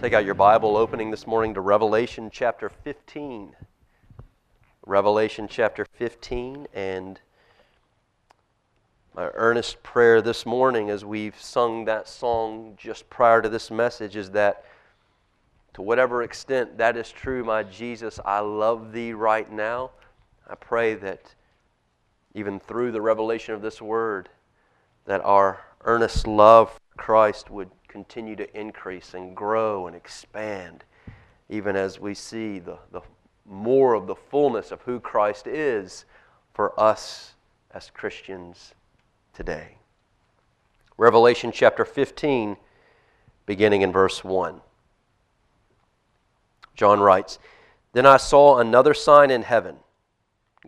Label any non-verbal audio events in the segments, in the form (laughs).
Take out your Bible opening this morning to Revelation chapter 15. Revelation chapter 15, and my earnest prayer this morning as we've sung that song just prior to this message is that to whatever extent that is true, my Jesus, I love thee right now. I pray that even through the revelation of this word, that our earnest love for Christ would continue to increase and grow and expand, even as we see the, the more of the fullness of who Christ is for us as Christians today. Revelation chapter 15, beginning in verse 1. John writes Then I saw another sign in heaven,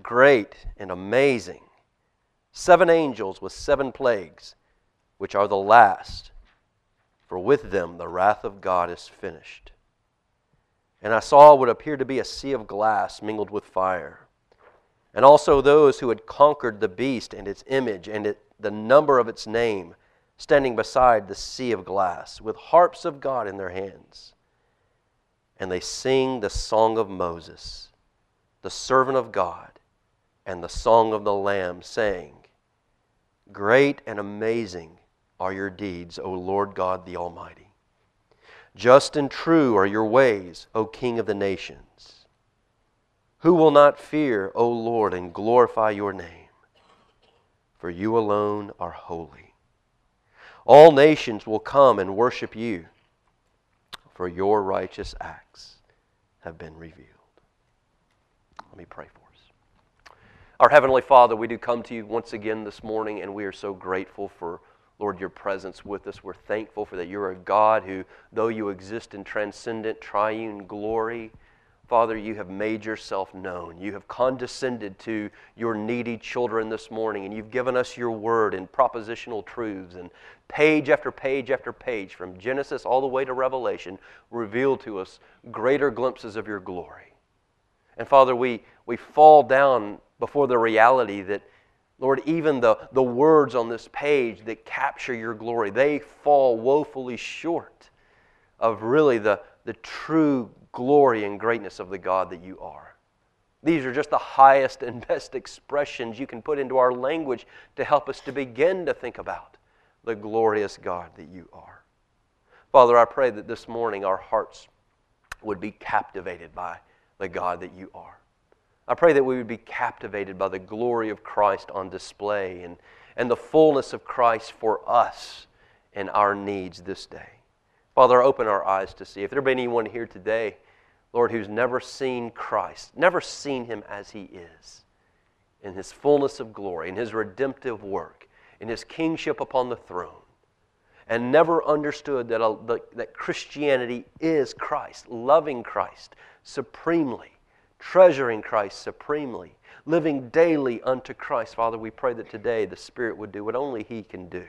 great and amazing seven angels with seven plagues, which are the last for with them the wrath of God is finished. And I saw what appeared to be a sea of glass mingled with fire, and also those who had conquered the beast and its image and it, the number of its name, standing beside the sea of glass, with harps of God in their hands. And they sing the song of Moses, the servant of God, and the song of the Lamb, saying, Great and amazing are your deeds, O Lord God the Almighty. Just and true are your ways, O King of the nations. Who will not fear, O Lord, and glorify your name? For you alone are holy. All nations will come and worship you, for your righteous acts have been revealed. Let me pray for us. Our Heavenly Father, we do come to you once again this morning, and we are so grateful for Lord, your presence with us. We're thankful for that you're a God who, though you exist in transcendent, triune glory, Father, you have made yourself known. You have condescended to your needy children this morning, and you've given us your word in propositional truths. And page after page after page, from Genesis all the way to Revelation, reveal to us greater glimpses of your glory. And Father, we, we fall down before the reality that Lord, even the, the words on this page that capture your glory, they fall woefully short of really the, the true glory and greatness of the God that you are. These are just the highest and (laughs) best expressions you can put into our language to help us to begin to think about the glorious God that you are. Father, I pray that this morning our hearts would be captivated by the God that you are. I pray that we would be captivated by the glory of Christ on display and, and the fullness of Christ for us and our needs this day. Father, open our eyes to see. If there be anyone here today, Lord, who's never seen Christ, never seen him as he is, in his fullness of glory, in his redemptive work, in his kingship upon the throne, and never understood that, that Christianity is Christ, loving Christ supremely treasuring Christ supremely, living daily unto Christ. Father, we pray that today the Spirit would do what only He can do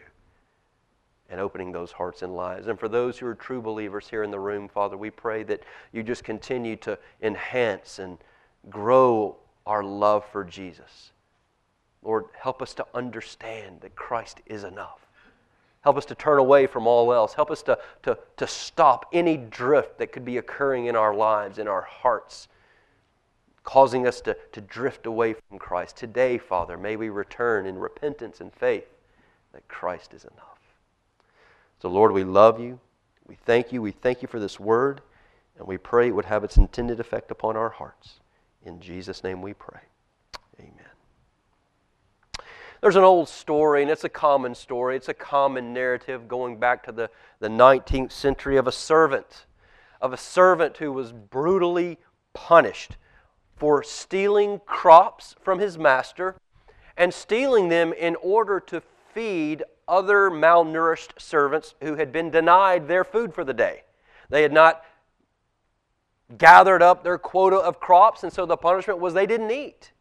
and opening those hearts and lives. And for those who are true believers here in the room, Father, we pray that you just continue to enhance and grow our love for Jesus. Lord, help us to understand that Christ is enough. Help us to turn away from all else. Help us to, to, to stop any drift that could be occurring in our lives, in our hearts, causing us to, to drift away from Christ. Today, Father, may we return in repentance and faith that Christ is enough. So, Lord, we love you. We thank you. We thank you for this word, and we pray it would have its intended effect upon our hearts. In Jesus' name we pray. Amen. There's an old story, and it's a common story. It's a common narrative going back to the, the 19th century of a servant, of a servant who was brutally punished for stealing crops from his master and stealing them in order to feed other malnourished servants who had been denied their food for the day. They had not gathered up their quota of crops, and so the punishment was they didn't eat.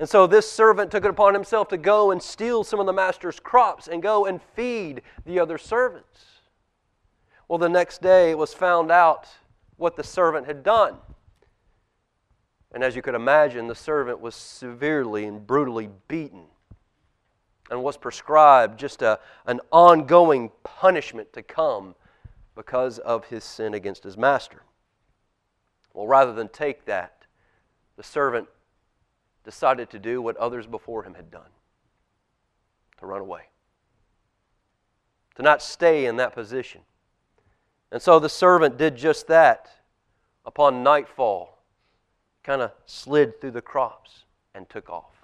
And so this servant took it upon himself to go and steal some of the master's crops and go and feed the other servants. Well, the next day it was found out what the servant had done. And as you could imagine, the servant was severely and brutally beaten and was prescribed just a, an ongoing punishment to come because of his sin against his master. Well, rather than take that, the servant decided to do what others before him had done to run away, to not stay in that position. And so the servant did just that. Upon nightfall, kind of slid through the crops and took off.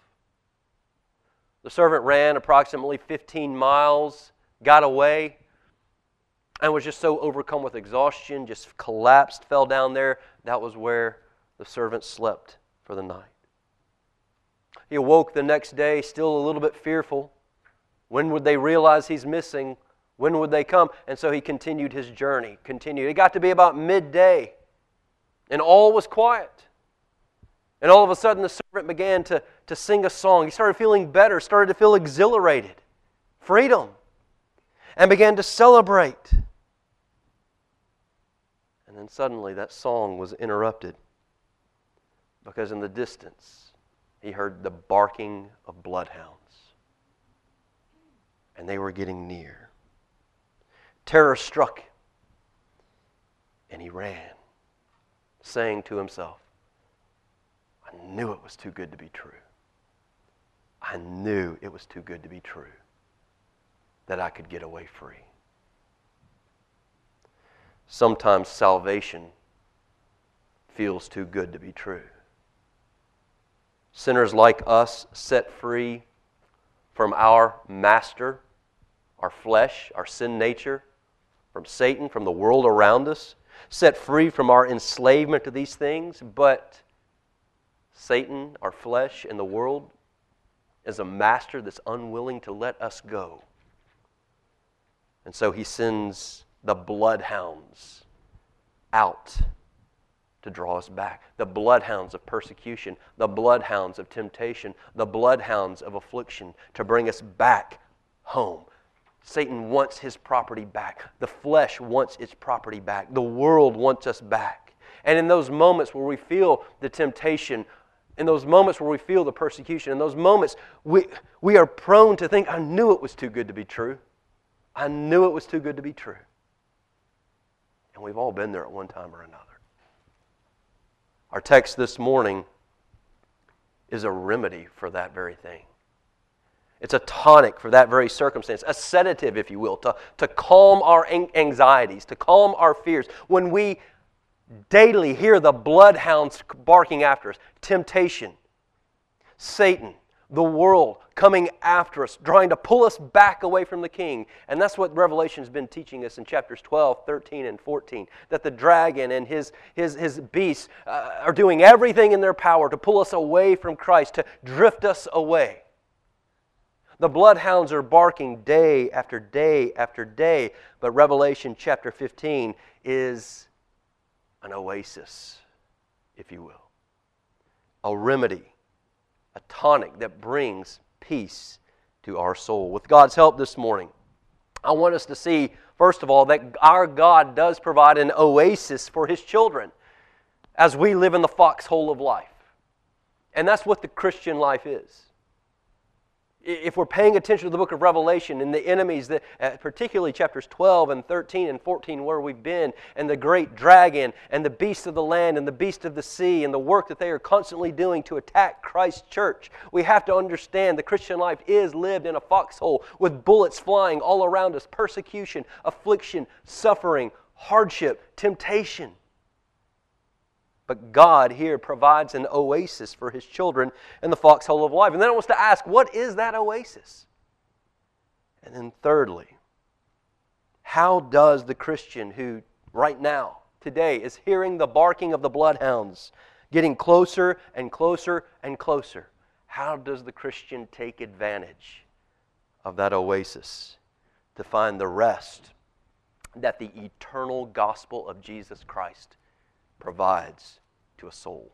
The servant ran approximately 15 miles, got away, and was just so overcome with exhaustion, just collapsed, fell down there. That was where the servant slept for the night. He awoke the next day, still a little bit fearful. When would they realize he's missing? When would they come? And so he continued his journey, continued. It got to be about midday, and all was quiet. And all of a sudden, the servant began to, to sing a song. He started feeling better, started to feel exhilarated, freedom, and began to celebrate. And then suddenly, that song was interrupted because in the distance, he heard the barking of bloodhounds. And they were getting near. Terror struck and he ran, saying to himself, knew it was too good to be true. I knew it was too good to be true that I could get away free. Sometimes salvation feels too good to be true. Sinners like us set free from our master, our flesh, our sin nature, from Satan, from the world around us, set free from our enslavement to these things, but Satan, our flesh, and the world is a master that's unwilling to let us go. And so he sends the bloodhounds out to draw us back. The bloodhounds of persecution, the bloodhounds of temptation, the bloodhounds of affliction to bring us back home, Satan wants his property back. The flesh wants its property back. The world wants us back. And in those moments where we feel the temptation, in those moments where we feel the persecution, in those moments, we, we are prone to think, I knew it was too good to be true. I knew it was too good to be true. And we've all been there at one time or another. Our text this morning is a remedy for that very thing. It's a tonic for that very circumstance, a sedative, if you will, to, to calm our anxieties, to calm our fears. When we daily hear the bloodhounds barking after us, temptation, Satan, the world coming after us, trying to pull us back away from the king. And that's what Revelation has been teaching us in chapters 12, 13, and 14. That the dragon and his, his, his beasts uh, are doing everything in their power to pull us away from Christ, to drift us away. The bloodhounds are barking day after day after day, but Revelation chapter 15 is an oasis, if you will, a remedy, a tonic that brings peace to our soul. With God's help this morning, I want us to see, first of all, that our God does provide an oasis for His children as we live in the foxhole of life. And that's what the Christian life is if we're paying attention to the book of Revelation and the enemies, that, uh, particularly chapters 12 and 13 and 14, where we've been, and the great dragon and the beast of the land and the beast of the sea and the work that they are constantly doing to attack Christ's church, we have to understand the Christian life is lived in a foxhole with bullets flying all around us, persecution, affliction, suffering, hardship, temptation. But God here provides an oasis for his children in the foxhole of life. And then I wants to ask, what is that oasis? And then, thirdly, how does the Christian who right now, today, is hearing the barking of the bloodhounds, getting closer and closer and closer, how does the Christian take advantage of that oasis to find the rest that the eternal gospel of Jesus Christ provides to a soul.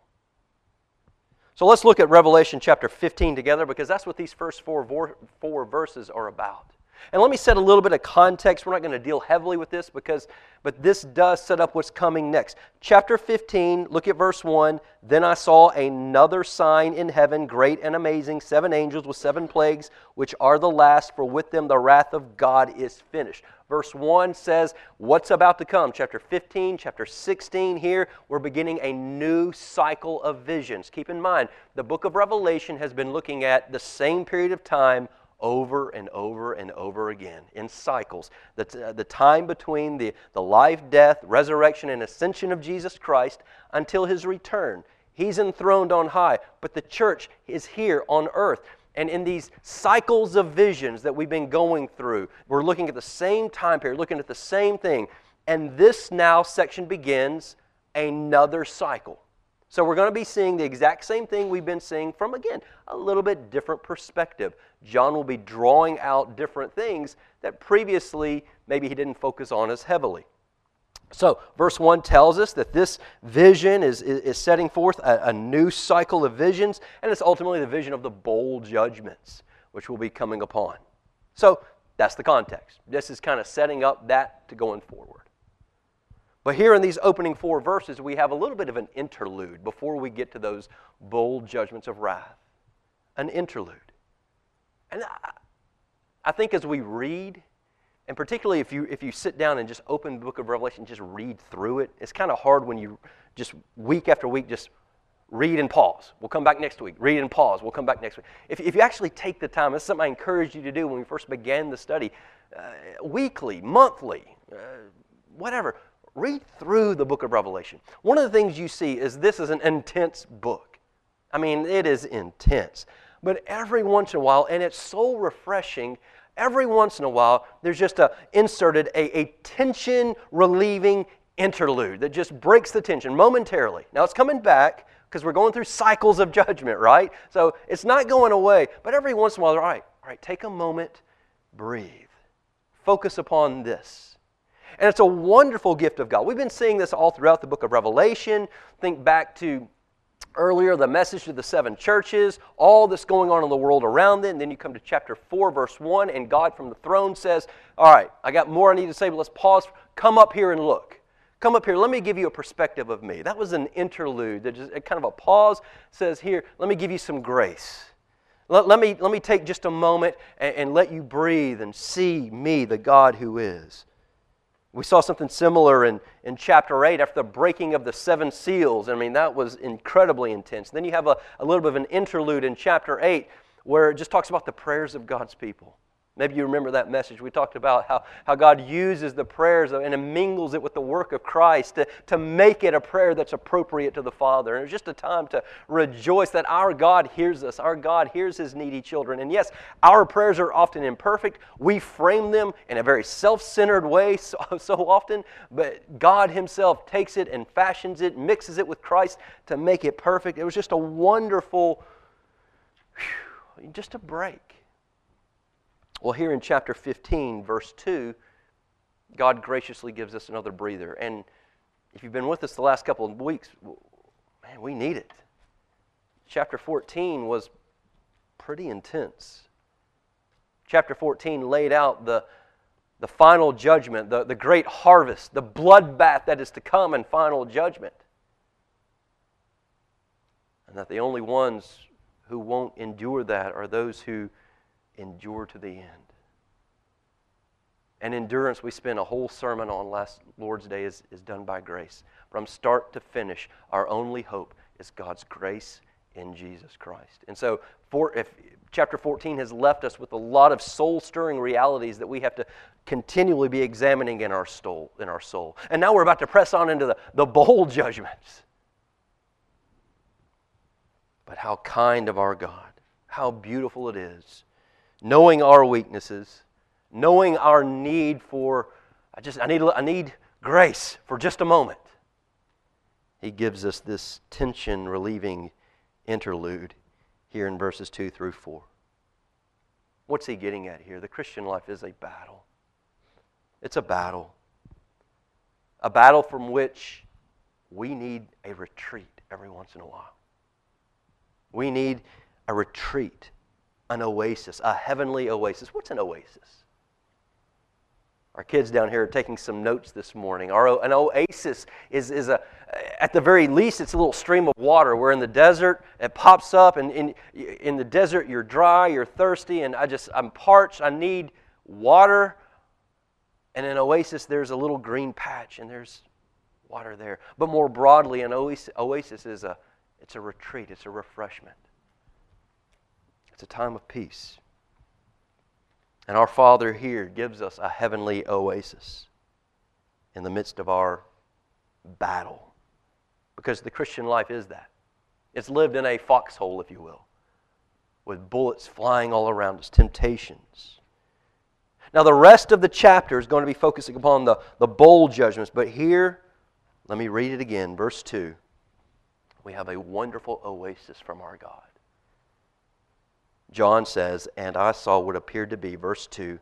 So let's look at Revelation chapter 15 together because that's what these first four, four verses are about. And let me set a little bit of context. We're not going to deal heavily with this because but this does set up what's coming next. Chapter 15, look at verse 1. Then I saw another sign in heaven, great and amazing, seven angels with seven plagues, which are the last, for with them the wrath of God is finished. Verse 1 says what's about to come. Chapter 15, chapter 16 here, we're beginning a new cycle of visions. Keep in mind, the book of Revelation has been looking at the same period of time over and over and over again in cycles. The, uh, the time between the, the life, death, resurrection, and ascension of Jesus Christ until his return. He's enthroned on high, but the church is here on earth. And in these cycles of visions that we've been going through, we're looking at the same time period, looking at the same thing. And this now section begins another cycle. So we're going to be seeing the exact same thing we've been seeing from, again, a little bit different perspective. John will be drawing out different things that previously maybe he didn't focus on as heavily. So, verse 1 tells us that this vision is, is, is setting forth a, a, new cycle of visions, and it's ultimately the vision of the bowl judgments, which will be coming upon. So, that's the context. This is kind of setting up that to going forward. But here in these opening four verses, we have a little bit of an interlude before we get to those bowl judgments of wrath. An interlude. And I, think as we read, and particularly if you, if you sit down and just open the book of Revelation, and just read through it, it's kind of hard when you just week after week just read and pause. We'll come back next week. Read and pause. We'll come back next week. If, if you actually take the time, this is something I encouraged you to do when we first began the study, uh, weekly, monthly, uh, whatever read through the book of Revelation. One of the things you see is this is an intense book. I mean, it is intense. But every once in a while, and it's so refreshing, every once in a while, there's just a inserted a, a tension relieving interlude that just breaks the tension momentarily. Now it's coming back because we're going through cycles of (laughs) judgment, right? So it's not going away. But every once in a while, all right, all right, take a moment, breathe. Focus upon this. And it's a wonderful gift of God. We've been seeing this all throughout the book of Revelation. Think back to earlier the message to the seven churches, all that's going on in the world around it. And then you come to chapter 4, verse 1, and God from the throne says, All right, I got more I need to say, but let's pause. Come up here and look. Come up here. Let me give you a perspective of me. That was an interlude, that just kind of a pause says, Here, let me give you some grace. Let, let, me, let me take just a moment and, and let you breathe and see me, the God who is. We saw something similar in, in chapter 8 after the breaking of the seven seals. I mean, that was incredibly intense. Then you have a, a little bit of an interlude in chapter 8 where it just talks about the prayers of God's people. Maybe you remember that message. We talked about how, how God uses the prayers and mingles it with the work of Christ to, to make it a prayer that's appropriate to the Father. And it's just a time to rejoice that our God hears us. Our God hears his needy children. And yes, our prayers are often imperfect. We frame them in a very self centered way so, (laughs) so often, but God himself takes it and fashions it, mixes it with Christ to make it perfect. It was just a wonderful, whew, just a break well, here in chapter 15, verse 2, God graciously gives us another breather. And if you've been with us the last couple of weeks, man, we need it. Chapter 14 was pretty intense. Chapter 14 laid out the, the final judgment, the, the great harvest, the bloodbath that is to come in final judgment. And that the only ones who won't endure that are those who endure to the end. And endurance, we spent a whole sermon on last Lord's Day, is, is done by grace. From start to finish, our only hope is God's grace in Jesus Christ. And so, for, if chapter 14 has left us with a lot of soul stirring realities that we have to continually be examining in our soul. In our soul. And now we're about to press on into the, the bowl judgments. But how kind of our God, how beautiful it is knowing our weaknesses, knowing our need for, I just, I need, I need grace for just a moment. He gives us this tension relieving interlude here in verses 2 through 4. What's he getting at here? The Christian life is a battle. It's a battle. A battle from which we need a retreat every once in a while. We need a retreat an oasis, a heavenly oasis. What's an oasis? Our kids down here are taking some notes this morning. Our, an oasis is, is a, at the very least, it's a little stream of water. We're in the desert, it pops up, and in, in the desert, you're dry, you're thirsty, and I just, I'm parched, I need water. And in oasis, there's a little green patch, and there's water there. But more broadly, an oasis, oasis is a, it's a retreat, it's a refreshment. It's a time of peace. And our Father here gives us a heavenly oasis in the midst of our battle. Because the Christian life is that. It's lived in a foxhole, if you will, with bullets flying all around us, temptations. Now, the rest of the chapter is going to be focusing upon the, the bowl judgments, but here, let me read it again. Verse 2. We have a wonderful oasis from our God. John says, And I saw what appeared to be, verse 2,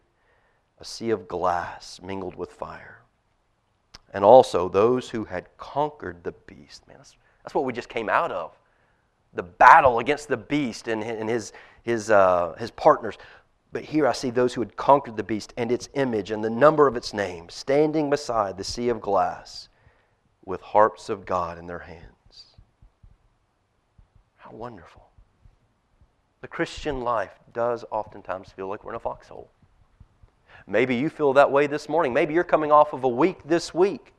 a sea of glass mingled with fire. And also those who had conquered the beast. Man, that's, that's what we just came out of. The battle against the beast and, and his, his, uh, his partners. But here I see those who had conquered the beast and its image and the number of its name, standing beside the sea of glass with harps of God in their hands. How wonderful. The Christian life does oftentimes feel like we're in a foxhole. Maybe you feel that way this morning. Maybe you're coming off of a week this week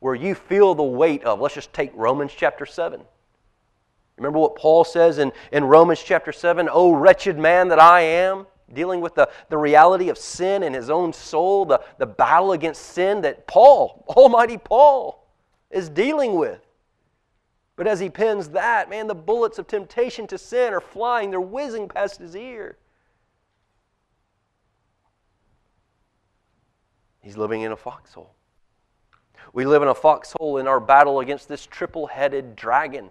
where you feel the weight of, let's just take Romans chapter 7. Remember what Paul says in, in Romans chapter 7? Oh, wretched man that I am, dealing with the, the reality of sin in his own soul, the, the battle against sin that Paul, (laughs) Almighty Paul, is dealing with. But as he pens that, man, the bullets of temptation to sin are flying, they're whizzing past his ear. He's living in a foxhole. We live in a foxhole in our battle against this triple headed dragon.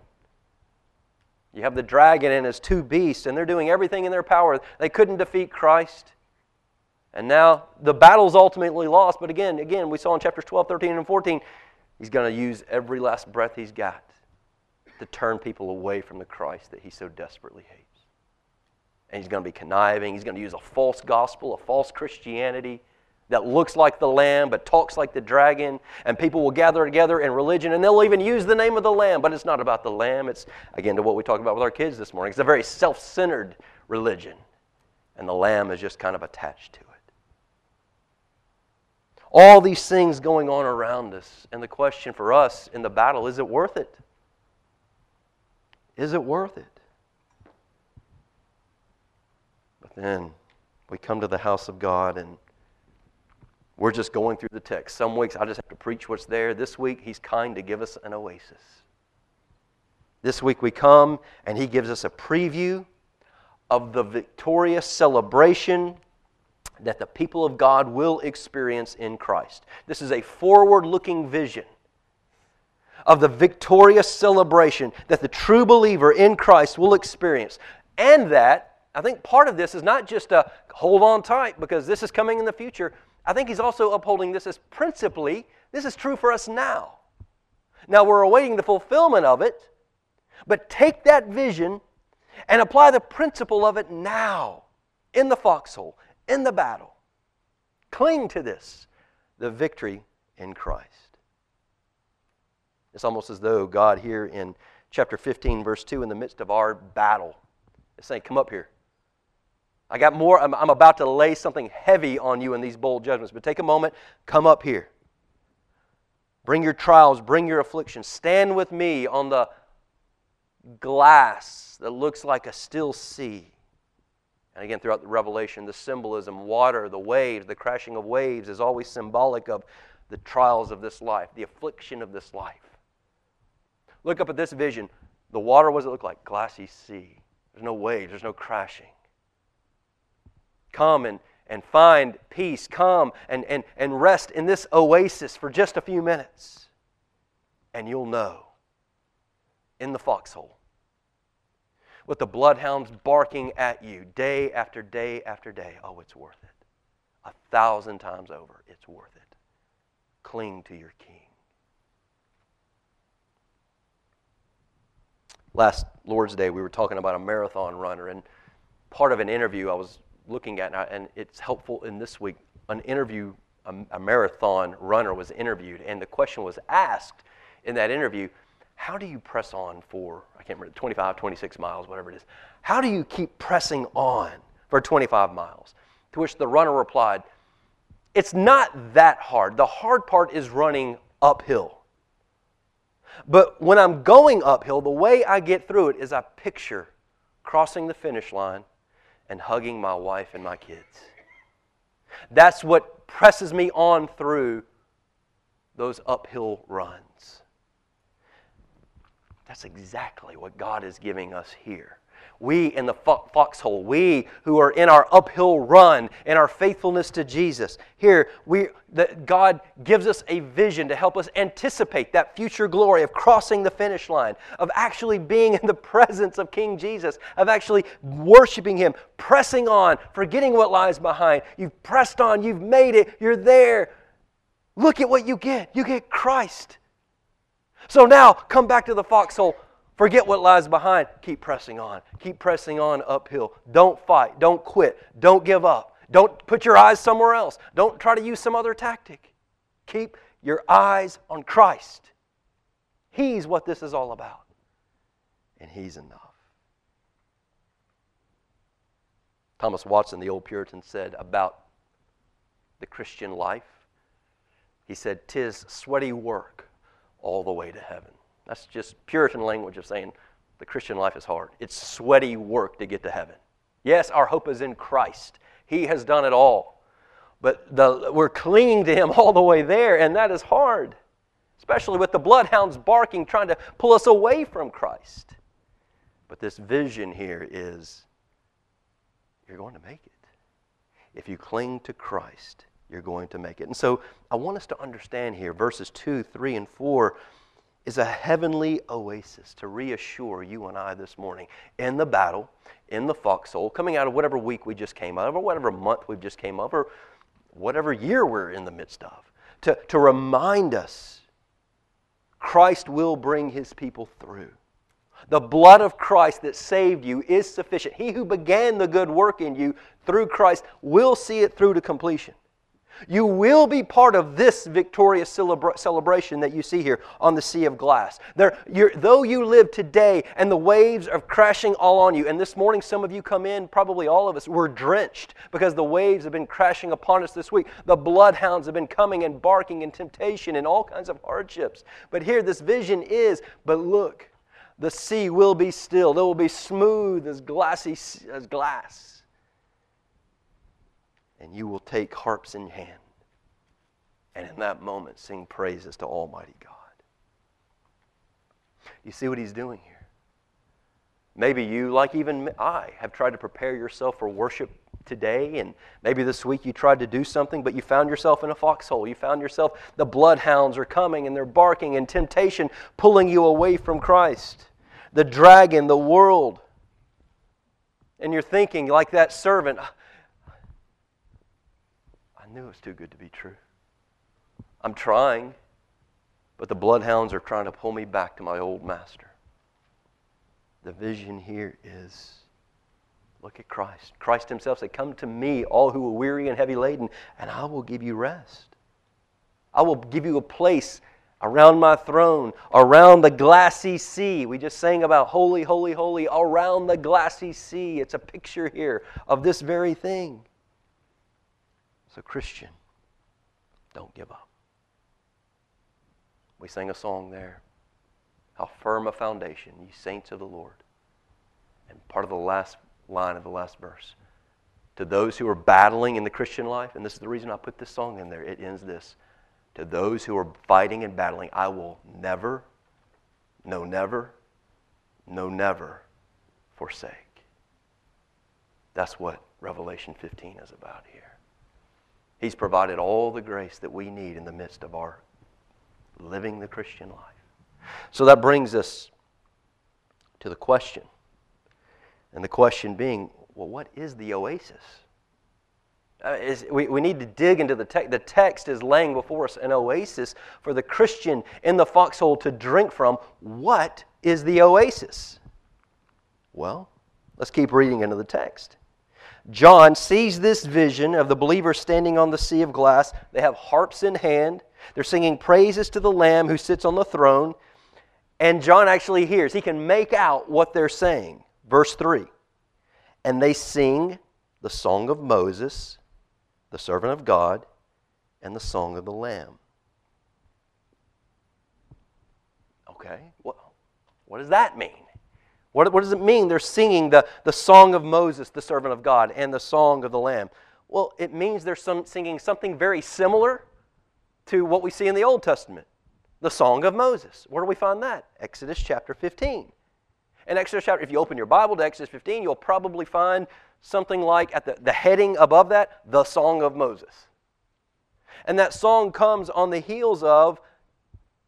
You have the dragon and his two beasts, and they're doing everything in their power. They couldn't defeat Christ. And now the battle's ultimately lost. But again, again, we saw in chapters 12, 13, and 14, he's going to use every last breath he's got to turn people away from the Christ that he so desperately hates. And he's going to be conniving. He's going to use a false gospel, a false Christianity that looks like the lamb but talks like the dragon. And people will gather together in religion and they'll even use the name of the lamb, but it's not about the lamb. It's, again, to what we talked about with our kids this morning. It's a very self centered religion. And the lamb is just kind of attached to it. All these things going on around us. And the question for us in the battle is it worth it? Is it worth it? But then we come to the house of God and we're just going through the text. Some weeks I just have to preach what's there. This week, He's kind to give us an oasis. This week we come and He gives us a preview of the victorious celebration that the people of God will experience in Christ. This is a forward looking vision of the victorious celebration that the true believer in Christ will experience. And that, I think part of this is not just a hold on tight because this is coming in the future. I think he's also upholding this as principally, this is true for us now. Now we're awaiting the fulfillment of it, but take that vision and apply the principle of it now in the foxhole, in the battle. Cling to this, the victory in Christ. It's almost as though God, here in chapter 15, verse 2, in the midst of our battle, is saying, Come up here. I got more. I'm, I'm about to lay something heavy on you in these bowl judgments, but take a moment, come up here. Bring your trials, bring your afflictions. Stand with me on the glass that looks like a still sea. And again, throughout the Revelation, the symbolism, water, the waves, the crashing of waves is always symbolic of the trials of this life, the affliction of this life. Look up at this vision. The water, what does it look like? Glassy sea. There's no waves, there's no crashing. Come and, and find peace. Come and, and, and rest in this oasis for just a few minutes. And you'll know in the foxhole with the bloodhounds barking at you day after day after day. Oh, it's worth it. A thousand times over, it's worth it. Cling to your King. Last Lord's Day, we were talking about a marathon runner, and part of an interview I was looking at, and it's helpful in this week, an interview a, a marathon runner was interviewed, and the question was asked in that interview how do you press on for, I can't remember, 25, 26 miles, whatever it is? How do you keep pressing on for 25 miles? To which the runner replied, It's not that hard. The hard part is running uphill. But when I'm going uphill, the way I get through it is I picture crossing the finish line and hugging my wife and my kids. That's what presses me on through those uphill runs. That's exactly what God is giving us here we in the foxhole, we who are in our uphill run in our faithfulness to Jesus. Here, we, that God gives us a vision to help us anticipate that future glory of crossing the finish line, of actually being in the (laughs) presence of King Jesus, of actually worshiping Him, pressing on, forgetting what lies behind. You've pressed on, you've made it, you're there. Look at what you get. You get Christ. So now, come back to the foxhole Forget what lies behind. Keep pressing on. Keep pressing on uphill. Don't fight. Don't quit. Don't give up. Don't put your eyes somewhere else. Don't try to use some other tactic. Keep your eyes on Christ. He's what this is all about. And He's enough. Thomas Watson, the old Puritan, said about the Christian life, he said, Tis sweaty work all the way to heaven. That's just Puritan language of saying the Christian life is hard. It's sweaty work to get to heaven. Yes, our hope is in Christ, He has done it all. But the, we're clinging to Him (laughs) all the way there, and that is hard, especially with the bloodhounds barking, trying to pull us away from Christ. But this vision here is you're going to make it. If you cling to Christ, you're going to make it. And so I want us to understand here verses 2, 3, and 4 is a heavenly oasis to reassure you and I this morning in the battle, in the foxhole, coming out of whatever week we just came out of, or whatever month we've just came of, or whatever year we're in the midst of, to, to remind us Christ will bring his people through. The blood of Christ that saved you is sufficient. He who began the good work in you through Christ will see it through to completion. You will be part of this victorious celebra- celebration that you see here on the sea of glass. There, though you live today and the waves are crashing all on you, and this morning some of you come in, probably all of us, we're drenched because the waves have been crashing upon us this week. The bloodhounds have been coming and barking and temptation and all kinds of hardships. But here, this vision is, but look, the sea will be still. It will be smooth as glassy as glass and you will take harps in hand and in that moment sing praises to Almighty God. You see what he's doing here? Maybe you, like even I, have tried to prepare yourself for worship today, and maybe this week you tried to do something, but you found yourself in a foxhole. You found yourself, the bloodhounds are coming and they're barking, and temptation pulling you away from Christ. The dragon, the world. And you're thinking, like that servant, knew it was too good to be true. I'm trying, but the bloodhounds are trying to pull me back to my old master. The vision here is look at Christ. Christ Himself said, Come to me, all who are weary and heavy laden, and I will give you rest. I will give you a place around my throne, around the glassy sea. We just sang about holy, holy, holy, around the glassy sea. It's a picture here of this very thing. So, Christian, don't give up. We sang a song there. How firm a foundation, ye saints of the Lord. And part of the last line of the last verse. To those who are battling in the Christian life, and this is the reason I put this song in there, it ends this. To those who are fighting and battling, I will never, no, never, no, never forsake. That's what Revelation 15 is about here. He's provided all the grace that we need in the midst of our living the Christian life. So that brings us to the question. And the question being, well, what is the oasis? Uh, is, we, we need to dig into the text. The text is laying before us an oasis for the Christian in the foxhole to drink from. What is the oasis? Well, let's keep reading into the text. John sees this vision of the believers standing on the sea of glass. They have harps in hand. They're singing praises to the Lamb who sits on the throne. And John actually hears, he can make out what they're saying. Verse 3 And they sing the song of Moses, the servant of God, and the song of the Lamb. Okay, what, what does that mean? What, what does it mean they're singing the, the song of Moses, the servant of God, and the song of the Lamb? Well, it means they're some, singing something very similar to what we see in the Old Testament the Song of Moses. Where do we find that? Exodus chapter 15. In Exodus chapter, if you open your Bible to Exodus 15, you'll probably find something like at the, the heading above that, the Song of Moses. And that song comes on the heels of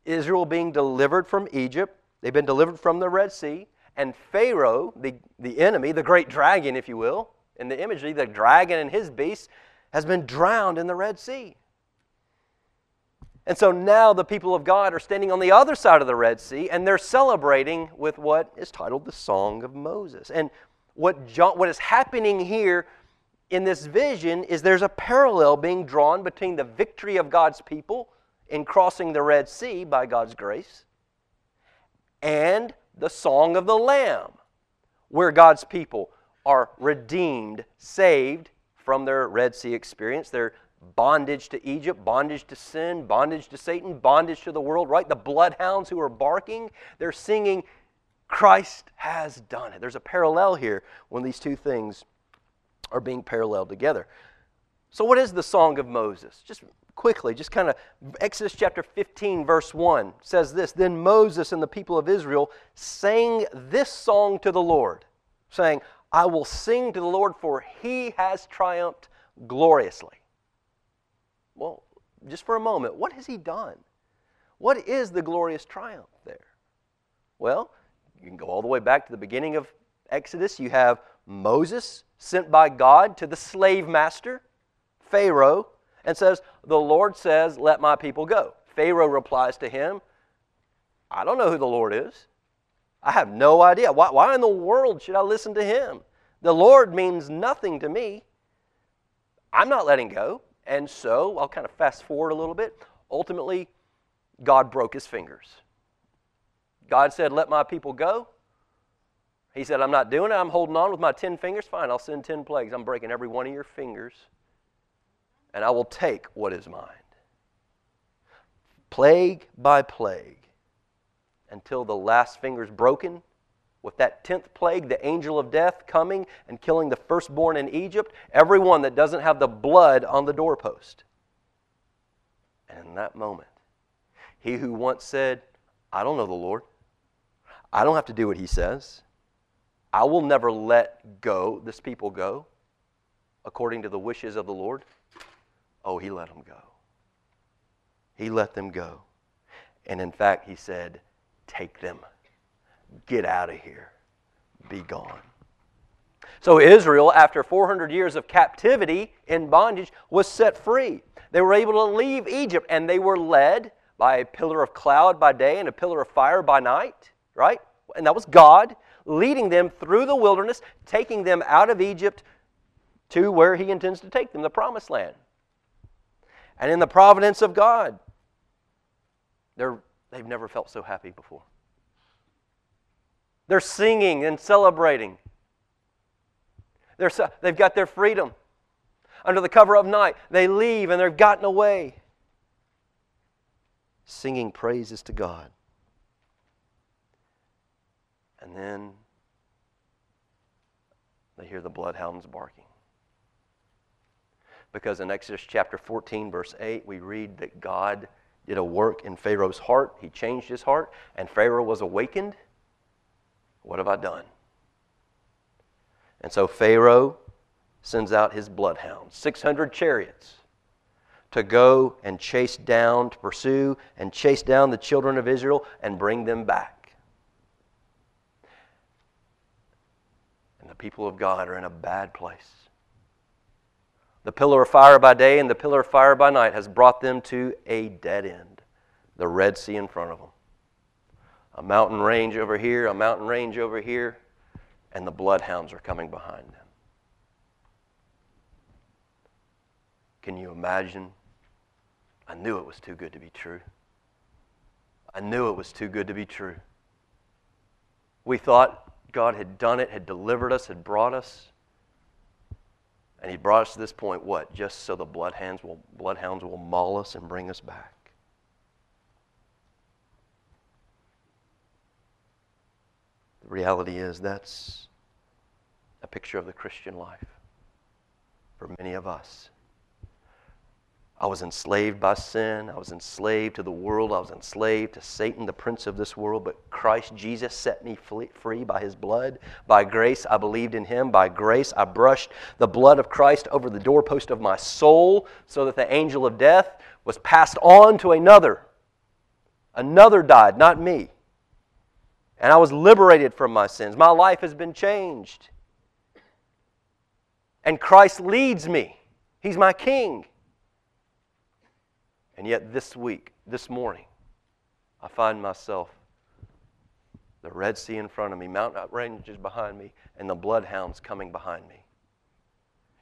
Israel being delivered from Egypt. They've been delivered from the Red Sea. And Pharaoh, the, the enemy, the great dragon, if you will, in the imagery, the dragon and his beast, has been drowned in the Red Sea. And so now the people of God are standing on the other side of the Red Sea and they're celebrating with what is titled the Song of Moses. And what, John, what is happening here in this vision is there's a parallel being drawn between the victory of God's people in crossing the Red Sea by God's grace and the Song of the Lamb, where God's people are redeemed, saved from their Red Sea experience. They're bondage to Egypt, bondage to sin, bondage to Satan, bondage to the world, right? The bloodhounds who are barking, they're singing, Christ has done it. There's a parallel here when these two things are being paralleled together. So, what is the Song of Moses? Just quickly, just kind of Exodus chapter 15, verse 1 says this Then Moses and the people of Israel sang this song to the Lord, saying, I will sing to the Lord, for he has triumphed gloriously. Well, just for a moment, what has he done? What is the glorious triumph there? Well, you can go all the way back to the beginning of Exodus. You have Moses sent by God to the slave master, Pharaoh, and says, The Lord says, Let my people go. Pharaoh replies to him, I don't know who the Lord is. I have no idea. Why, why in the world should I listen to him? The Lord means nothing to me. I'm not letting go. And so, I'll kind of fast forward a little bit. Ultimately, God broke his fingers. God said, Let my people go. He said, I'm not doing it. I'm holding on with my 10 fingers. Fine, I'll send 10 plagues. I'm breaking every one of your fingers, and I will take what is mine. Plague by plague, until the last finger's broken with that tenth plague, the angel of death coming and killing the firstborn in Egypt, everyone that doesn't have the blood on the doorpost. And in that moment, he who once said, I don't know the Lord, I don't have to do what he says, I will never let go, this people go, according to the wishes of the Lord. Oh, he let them go. He let them go. And in fact, he said, Take them. Get out of here. Be gone. So Israel, after 400 years of captivity in bondage, was set free. They were able to leave Egypt, and they were led by a pillar of cloud by day and a pillar of fire by night, right? And that was God leading them through the wilderness, taking them out of Egypt to where He intends to take them, the promised land. And in the providence of God, they've never felt so happy before. They're singing and celebrating. They're, they've got their freedom. Under the cover of night, they leave and they've gotten away, singing praises to God. And then they hear the bloodhounds barking. Because in Exodus chapter 14, verse 8, we read that God did a work in Pharaoh's heart. He changed his heart, and Pharaoh was awakened what have I done? And so Pharaoh sends out his bloodhounds, 600 chariots, to go and chase down, to pursue and chase down the children of Israel and bring them back. And the people of God are in a bad place. The pillar of fire by day and the pillar of fire by night has brought them to a dead end, the Red Sea in front of them a mountain range over here, a mountain range over here, and the bloodhounds are coming behind them. Can you imagine? I knew it was too good to be true. I knew it was too good to be true. We thought God had done it, had delivered us, had brought us. And he brought us to this point, what? Just so the bloodhounds will, bloodhounds will maul us and bring us back. The reality is that's a picture of the Christian life for many of us. I was enslaved by sin. I was enslaved to the world. I was enslaved to Satan, the prince of this world. But Christ Jesus set me free by his blood. By grace, I believed in him. By grace, I brushed the blood of Christ over the doorpost of my soul so that the angel of death was passed on to another. Another died, not me. And I was liberated from my sins. My life has been changed. And Christ leads me, He's my King. And yet, this week, this morning, I find myself the Red Sea in front of me, mountain ranges behind me, and the bloodhounds coming behind me.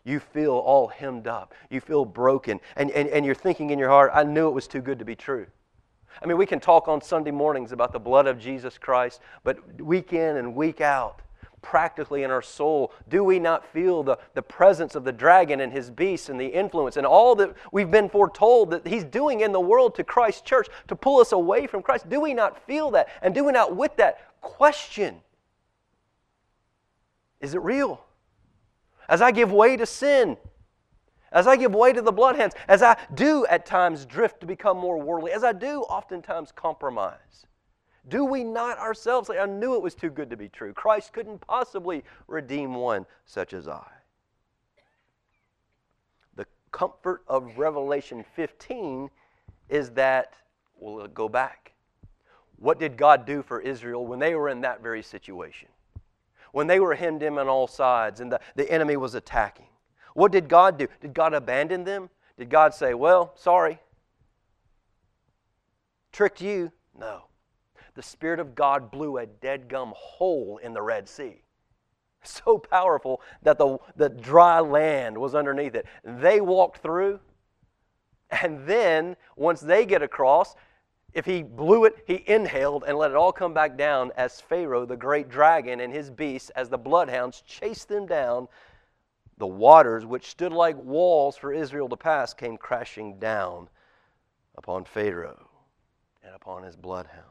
You feel all hemmed up. You feel broken. And, and, and you're thinking in your heart, I knew it was too good to be true. I mean, we can talk on Sunday mornings about the blood of Jesus Christ, but week in and week out, practically in our soul? Do we not feel the, the presence of the dragon and his beasts and the influence and all that we've been foretold that he's doing in the world to Christ's church to pull us away from Christ? Do we not feel that? And do we not, with that, question is it real? As I give way to sin, as I give way to the bloodhounds, as I do at times drift to become more worldly, as I do oftentimes compromise, do we not ourselves say, I knew it was too good to be true? Christ couldn't possibly redeem one such as I. The comfort of Revelation 15 is that, we'll go back. What did God do for Israel when they were in that very situation? When they were hemmed in on all sides and the, the enemy was attacking. What did God do? Did God abandon them? Did God say, Well, sorry, tricked you? No the Spirit of God blew a dead gum hole in the Red Sea. (laughs) So powerful that the, the dry land was underneath it. They walked through, and then once they get across, if he blew it, he inhaled and let it all come back down as Pharaoh, the great dragon, and his beasts, as the bloodhounds chased them down. The waters, which stood like walls for Israel to pass, came crashing down upon Pharaoh and upon his bloodhounds.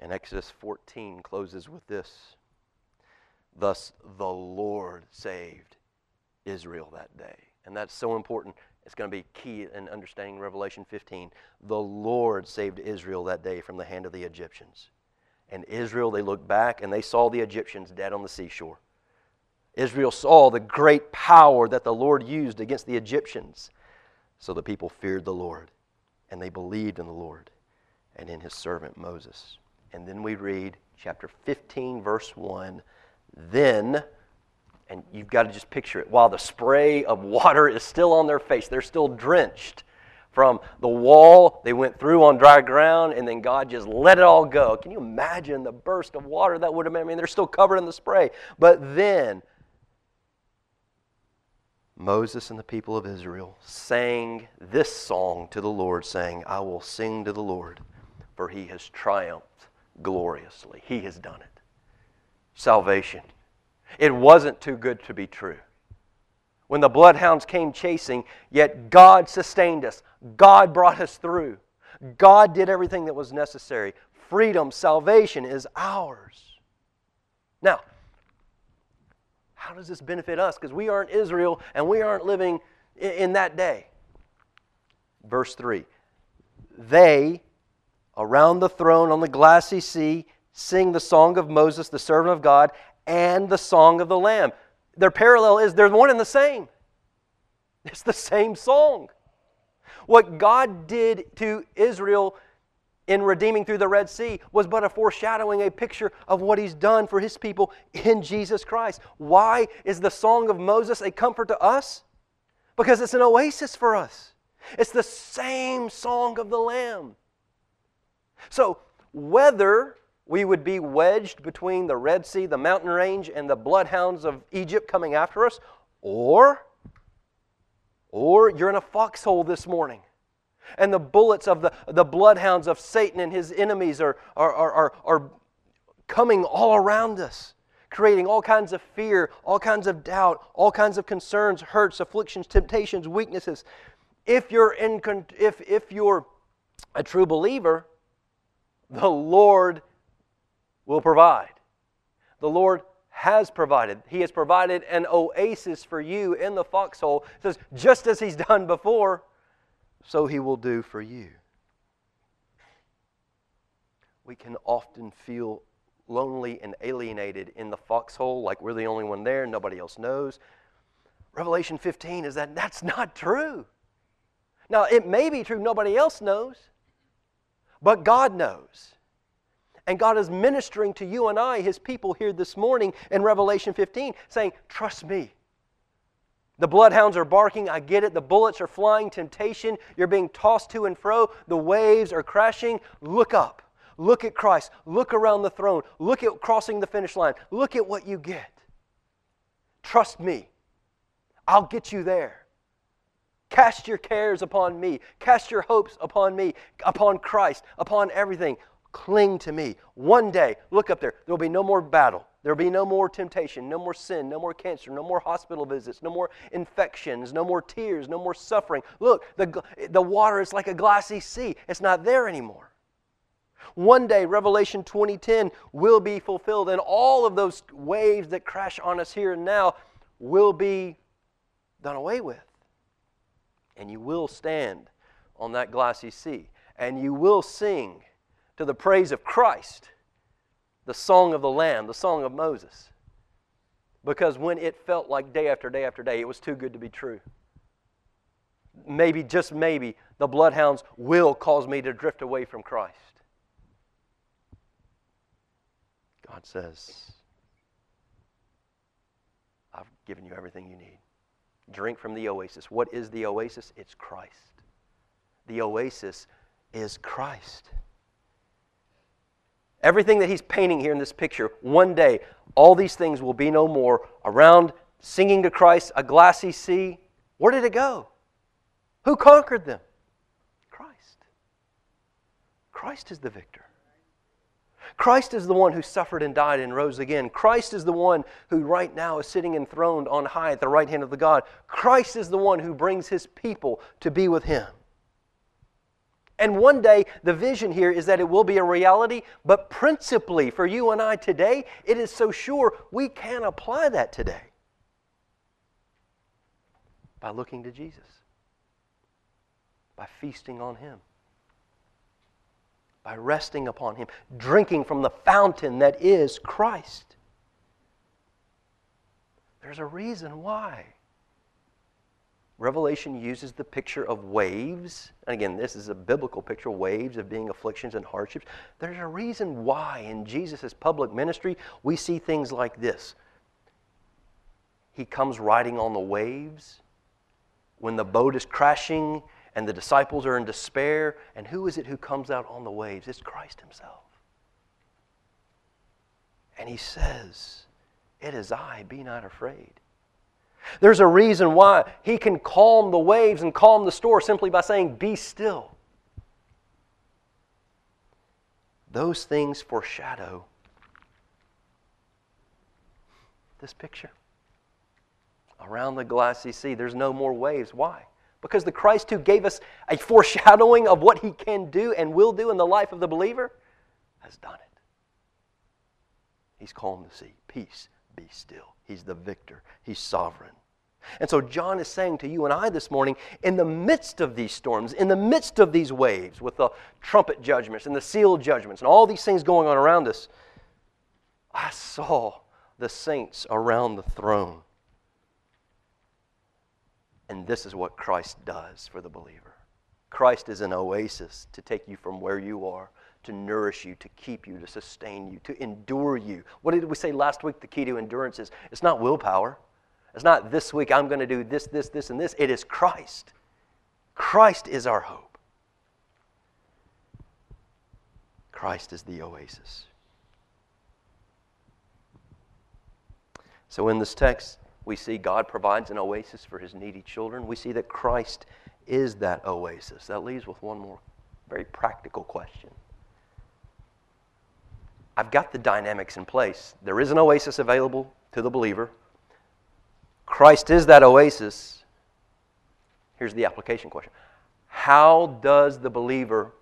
And Exodus 14 closes with this Thus the Lord saved Israel that day. And that's so important. It's going to be key in understanding Revelation 15. The Lord saved Israel that day from the hand of the Egyptians. And Israel, they looked back and they saw the Egyptians dead on the seashore. Israel saw the great power that the Lord used against the Egyptians. So the people feared the Lord and they believed in the Lord and in his servant Moses. And then we read chapter 15, verse 1. Then, and you've got to just picture it, while the spray of water is still on their face, they're still drenched from the wall they went through on dry ground, and then God just let it all go. Can you imagine the burst of water that would have been? I mean, they're still covered in the spray. But then, Moses and the people of Israel sang this song to the Lord, saying, I will sing to the Lord, for he has triumphed gloriously. He has done it. Salvation. It wasn't too good to be true. When the bloodhounds came chasing, yet God sustained us. God brought us through. God did everything that was necessary. Freedom, salvation is ours. Now, how does this benefit us? Because we aren't Israel and we aren't living in that day. Verse 3 They around the throne on the glassy sea sing the song of Moses, the servant of God, and the song of the Lamb. Their parallel is they're one and the same. (laughs) It's the same song. What God did to Israel in redeeming through the Red Sea was but a foreshadowing, a picture of what He's done for His people in Jesus Christ. Why is the song of Moses a comfort to us? Because it's an oasis for us. It's the same song of the Lamb. So, whether we would be wedged between the Red Sea, the mountain range, and the bloodhounds of Egypt coming after us, or, or you're in a foxhole this morning. And the bullets of the, the bloodhounds of Satan and his enemies are, are, are, are, are coming all around us, creating all kinds of fear, all kinds of doubt, all kinds of concerns, hurts, afflictions, temptations, weaknesses. If you're, in, if, if you're a true believer, the Lord will provide. The Lord has provided. He has provided an oasis for you in the foxhole. It says, just as He's (laughs) done before, so He will do for you. We can often feel lonely and alienated in the foxhole, like we're the only one there, nobody else knows. Revelation 15 is that that's not true. Now, it may be true, nobody else knows, but God knows. And God is ministering to you and I, His people, here this morning in Revelation 15, saying, Trust me. The bloodhounds are barking. I get it. The bullets are flying. Temptation. You're being tossed to and fro. The waves are crashing. Look up. Look at Christ. Look around the throne. Look at crossing the finish line. Look at what you get. Trust me. I'll get you there. Cast your cares upon me. Cast your hopes upon me, upon Christ, upon everything. Cling to me. One day, look up there, there will be no more battle. There will be no more temptation, no more sin, no more cancer, no more hospital visits, no more infections, no more tears, no more suffering. Look, the, the water is like a glassy sea. It's not there anymore. One day, Revelation 2010 will be fulfilled, and all of those waves that crash on us here and now will be done away with. And you will stand on that glassy sea, and you will sing to the praise of Christ, the song of the Lamb, the song of Moses. Because when it felt like day after day after day, it was too good to be true. Maybe, just maybe, the bloodhounds will cause me to drift away from Christ. God says, I've given you everything you need. Drink from the oasis. What is the oasis? It's Christ. The oasis is Christ. Everything that he's painting here in this picture, one day, all these things will be no more. Around singing to Christ, a glassy sea. Where did it go? Who conquered them? Christ. Christ is the victor. Christ is the one who suffered and died and rose again. Christ is the one who right now is sitting enthroned on high at the right hand of the God. Christ is the one who brings his people to be with him. And one day, the vision here is that it will be a reality, but principally for you and I today, it is so sure we can apply that today by looking to Jesus, by feasting on Him, by resting upon Him, drinking from the fountain that is Christ. There's a reason why. Revelation uses the picture of waves. And again, this is a biblical picture waves of being afflictions and hardships. There's a reason why in Jesus' public ministry we see things like this. He comes riding on the waves when the boat is crashing and the disciples are in despair. And who is it who comes out on the waves? It's Christ Himself. And He says, It is I, be not afraid. There's a reason why he can calm the waves and calm the storm simply by saying, Be still. Those things foreshadow this picture. Around the glassy sea, there's no more waves. Why? Because the Christ who gave us a foreshadowing of what he can do and will do in the life of the believer has done it. He's calmed the sea. Peace, be still. He's the victor, He's sovereign. And so John is saying to you and I this morning, in the midst of these storms, in the midst of these waves, with the trumpet judgments and the seal judgments and all these things going on around us, I saw the saints around the throne. And this is what Christ does for the believer. Christ is an oasis to take you from where you are, to nourish you, to keep you, to sustain you, to endure you. What did we say last week? The key to endurance is it's not willpower. It's not this week I'm going to do this, this, this, and this. It is Christ. Christ is our hope. Christ is the oasis. So in this text, we see God provides an oasis for his needy children. We see that Christ is that oasis. That leaves with one more very practical question. I've got the dynamics in place. There is an oasis available to the believer. Christ is that oasis. Here's the application question How does the believer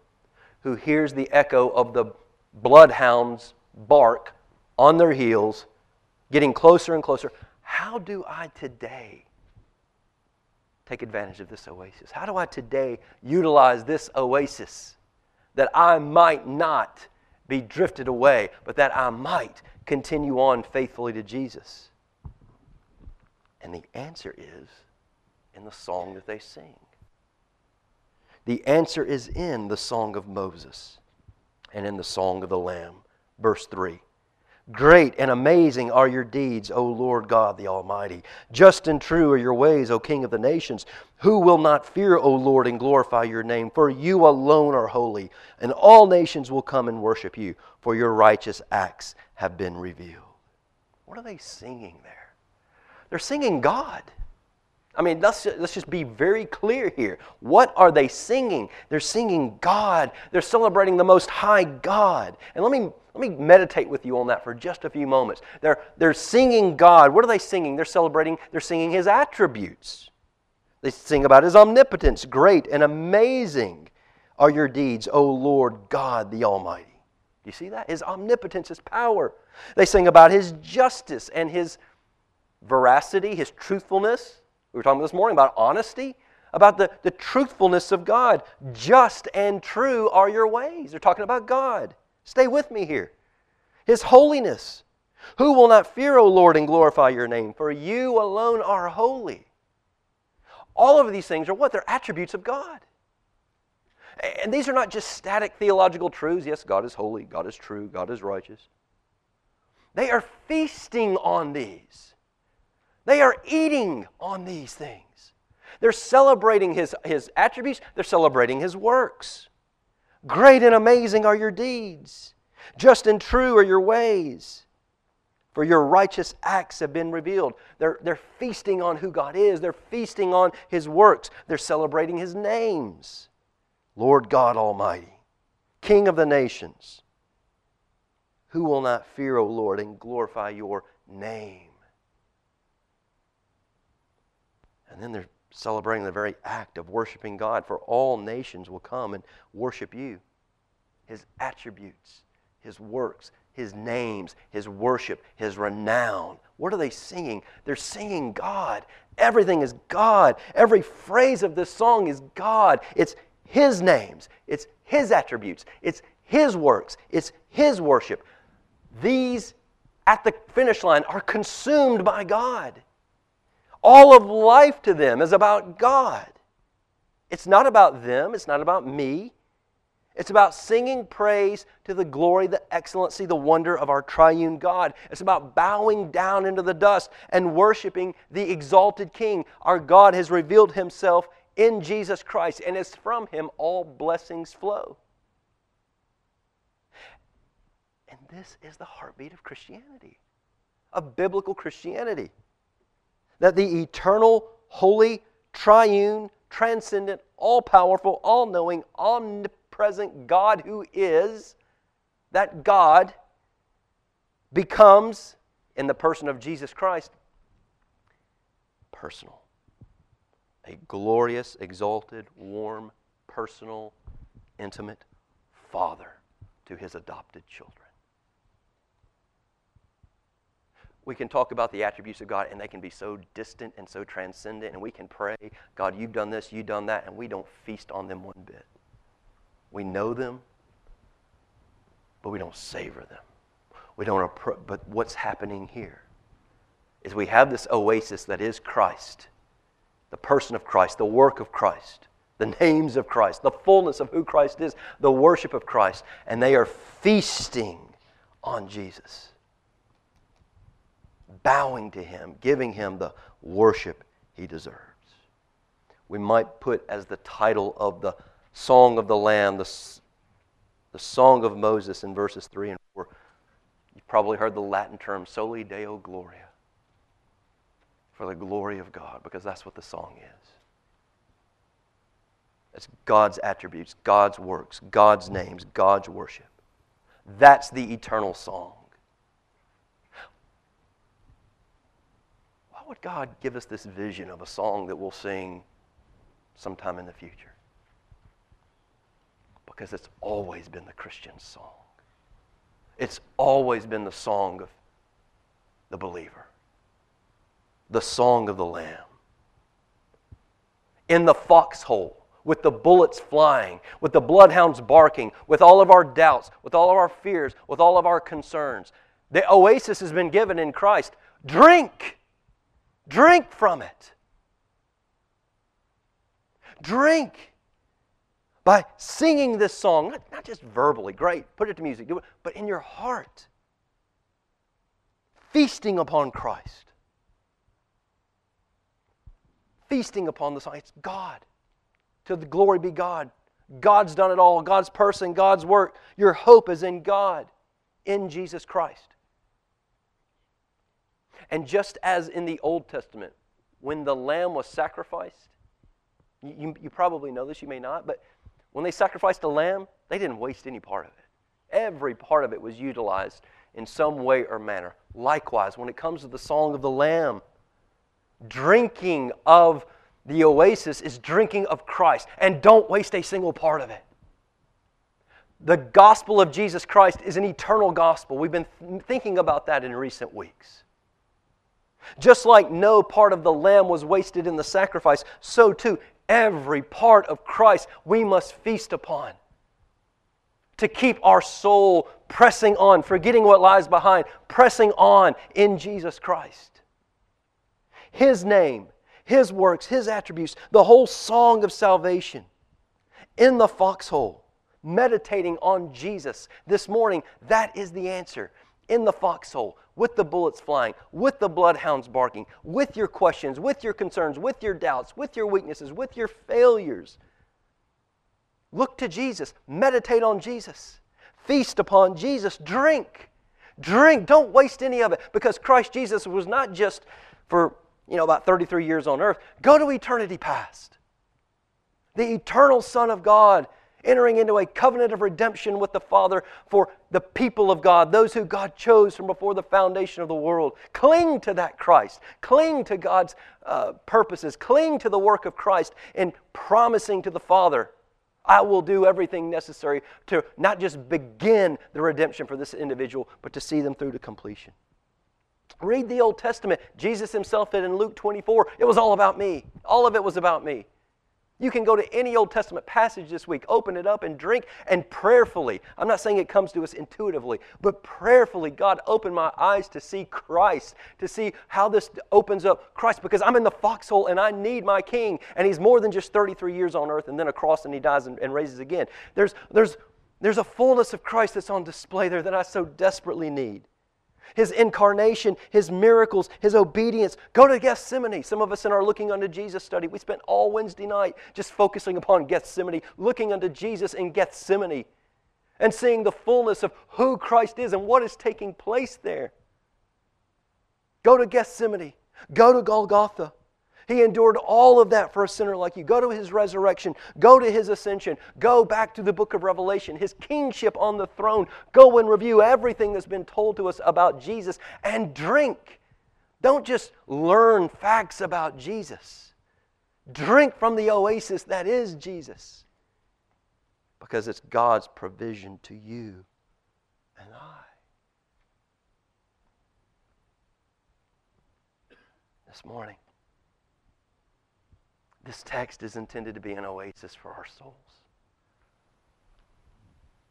who hears the echo of the bloodhounds bark on their heels, getting closer and closer, how do I today take advantage of this oasis? How do I today utilize this oasis that I might not be drifted away, but that I might continue on faithfully to Jesus? And the answer is in the song that they sing. The answer is in the song of Moses and in the song of the Lamb. Verse 3. Great and amazing are your deeds, O Lord God the Almighty. Just and true are your ways, O King of the nations. Who will not fear, O Lord, and glorify your name? For you alone are holy, and all nations will come and worship you, for your righteous acts have been revealed. What are they singing there? They're singing God. I mean, let's, let's just be very clear here. What are they singing? They're singing God. They're celebrating the Most High God. And let me, let me meditate with you on that for just a few moments. They're, they're singing God. What are they singing? They're celebrating, they're singing His attributes. They sing about His omnipotence. Great and amazing are your deeds, O Lord God the Almighty. Do you see that? His omnipotence, His power. They sing about His justice and His veracity, His truthfulness. We were talking this morning about honesty, about the, the truthfulness of God. Just and true are your ways. They're talking about God. Stay with me here. His holiness. Who will not fear, O Lord, and glorify your name? For you alone are holy. All of these things are what? They're attributes of God. And these are not just static theological truths. Yes, God is holy, God is true, God is righteous. They are feasting on these. They are eating on these things. They're celebrating his, his attributes, they're celebrating his works. Great and amazing are your deeds, just and true are your ways. For your righteous acts have been revealed. They're, they're feasting on who God is. They're feasting on His works. They're celebrating His names. Lord God Almighty, King of the nations, who will not fear, O Lord, and glorify your name? And then they're celebrating the very act of worshiping God, for all nations will come and worship you. His attributes, His works, His names, His worship, His renown. What are they singing? They're singing God. Everything is God. Every phrase of this song is God. It's His names, it's His attributes, it's His works, it's His worship. These at the finish line are consumed by God. All of life to them is about God. It's not about them, it's not about me. It's about singing praise to the glory, the excellency, the wonder of our triune God. It's about bowing down into the dust and worshiping the exalted King. Our God has revealed himself in Jesus Christ, and it's from him all blessings flow. And this is the heartbeat of Christianity, of biblical Christianity that the eternal, holy, triune, transcendent, all powerful, all knowing, omnipresent God who is, that God becomes, in the person of Jesus Christ, personal. A glorious, exalted, warm, personal, intimate Father to his adopted children. We can talk about the attributes of God and they can be so distant and so transcendent, and we can pray, God, you've done this, you've done that, and we don't feast on them one bit. We know them, but we don't savor them. We don't but what's happening here is we have this oasis that is Christ, the person of Christ, the work of Christ, the names of Christ, the fullness of who Christ is, the worship of Christ, and they are feasting on Jesus bowing to him, giving him the worship he deserves. We might put as the title of the Song of the Lamb, the, the Song of Moses in verses 3 and 4. You've probably heard the Latin term Soli Deo Gloria. for the glory of God, because that's what the song is. It's God's attributes, God's works, God's names, God's worship. That's the eternal song. Would God give us this vision of a song that we'll sing sometime in the future? Because it's always been the Christian song. It's always been the song of the believer, the song of the Lamb. In the foxhole, with the bullets flying, with the bloodhounds barking, with all of our doubts, with all of our fears, with all of our concerns. The oasis has been given in Christ. Drink. Drink from it. Drink by singing this song, not, not just verbally, great, put it to music, do it, but in your heart. Feasting upon Christ. Feasting upon the song. It's God. To the glory be God. God's done it all. God's person, God's work. Your hope is in God, in Jesus Christ. And just as in the Old Testament, when the lamb was sacrificed, you, you, probably know this, you may not, but when they sacrificed a lamb, they didn't waste any part of it. Every part of it was utilized in some way or manner. Likewise, when it comes to the song of the lamb, drinking of the oasis is drinking of Christ. And don't waste a single part of it. The gospel of Jesus Christ is an eternal gospel. We've been th- thinking about that in recent weeks. Just like no part of the lamb was wasted in the sacrifice, so too every part of Christ we must feast upon to keep our soul pressing on, forgetting what lies behind, pressing on in Jesus Christ. His name, His works, His attributes, the whole song of salvation. In the foxhole, meditating on Jesus this morning, that is the answer. In the foxhole, with the bullets flying, with the bloodhounds barking, with your questions, with your concerns, with your doubts, with your weaknesses, with your failures. Look to Jesus. Meditate on Jesus. Feast upon Jesus. Drink. Drink. Don't waste any of it because Christ Jesus was not just for, you know, about 33 years on earth. Go to eternity past. The eternal Son of God entering into a covenant of redemption with the Father for the people of God, those who God chose from before the foundation of the world. Cling to that Christ. Cling to God's uh, purposes. Cling to the work of Christ in promising to the Father, I will do everything necessary to not just begin the redemption for this individual, but to see them through to completion. Read the Old Testament. Jesus himself said in Luke 24, it was all about me. All of it was about me. You can go to any Old Testament passage this week, open it up and drink, and prayerfully, I'm not saying it comes to us intuitively, but prayerfully, God, open my eyes to see Christ, to see how this opens up Christ, because I'm in the foxhole and I need my King, and He's more than just 33 years on earth and then a cross and He dies and, and raises again. There's, there's, there's a fullness of Christ that's on display there that I so desperately need his incarnation, his miracles, his obedience. Go to Gethsemane. Some of us in our Looking Unto Jesus study, we spent all Wednesday night just focusing upon Gethsemane, looking unto Jesus in Gethsemane, and seeing the fullness of who Christ is and what is taking place there. Go to Gethsemane. Go to Golgotha. He endured all of that for a sinner like you. Go to his resurrection. Go to his ascension. Go back to the book of Revelation, his kingship on the throne. Go and review everything that's been told to us about Jesus and drink. Don't just learn facts about Jesus. Drink from the oasis that is Jesus because it's God's provision to you and I. This morning, this text is intended to be an oasis for our souls.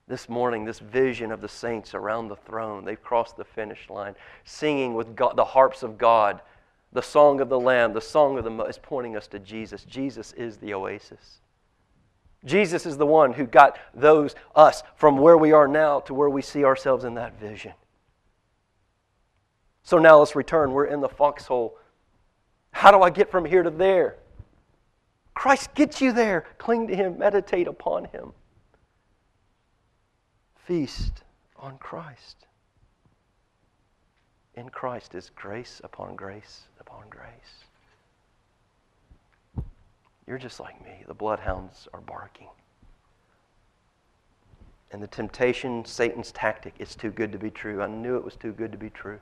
This morning, this vision of the saints around the throne, they've crossed the finish line, singing with God, the harps of God, the song of the Lamb, the song of the is pointing us to Jesus. Jesus is the oasis. Jesus is the one who got those, us, from where we are now to where we see ourselves in that vision. So now let's return. We're in the foxhole. How do I get from here to there? Christ gets you there. Cling to Him, meditate upon Him. Feast on Christ. in Christ is grace upon grace upon grace. You're just like me. The bloodhounds are barking. And the temptation, Satan's tactic, is too good to be true. I knew it was too good to be true.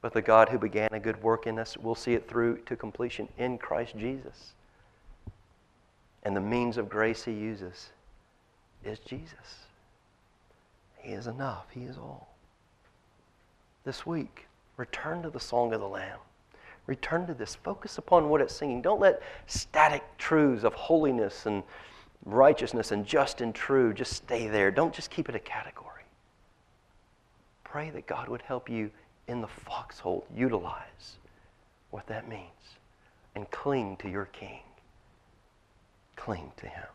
But the God who began a good work in us will see it through to completion in Christ Jesus. And the means of grace he uses is Jesus. He is enough, He is all. This week, return to the Song of the Lamb. Return to this. Focus upon what it's singing. Don't let static truths of holiness and righteousness and just and true just stay there. Don't just keep it a category. Pray that God would help you in the foxhole utilize what that means and cling to your King. Cling to Him.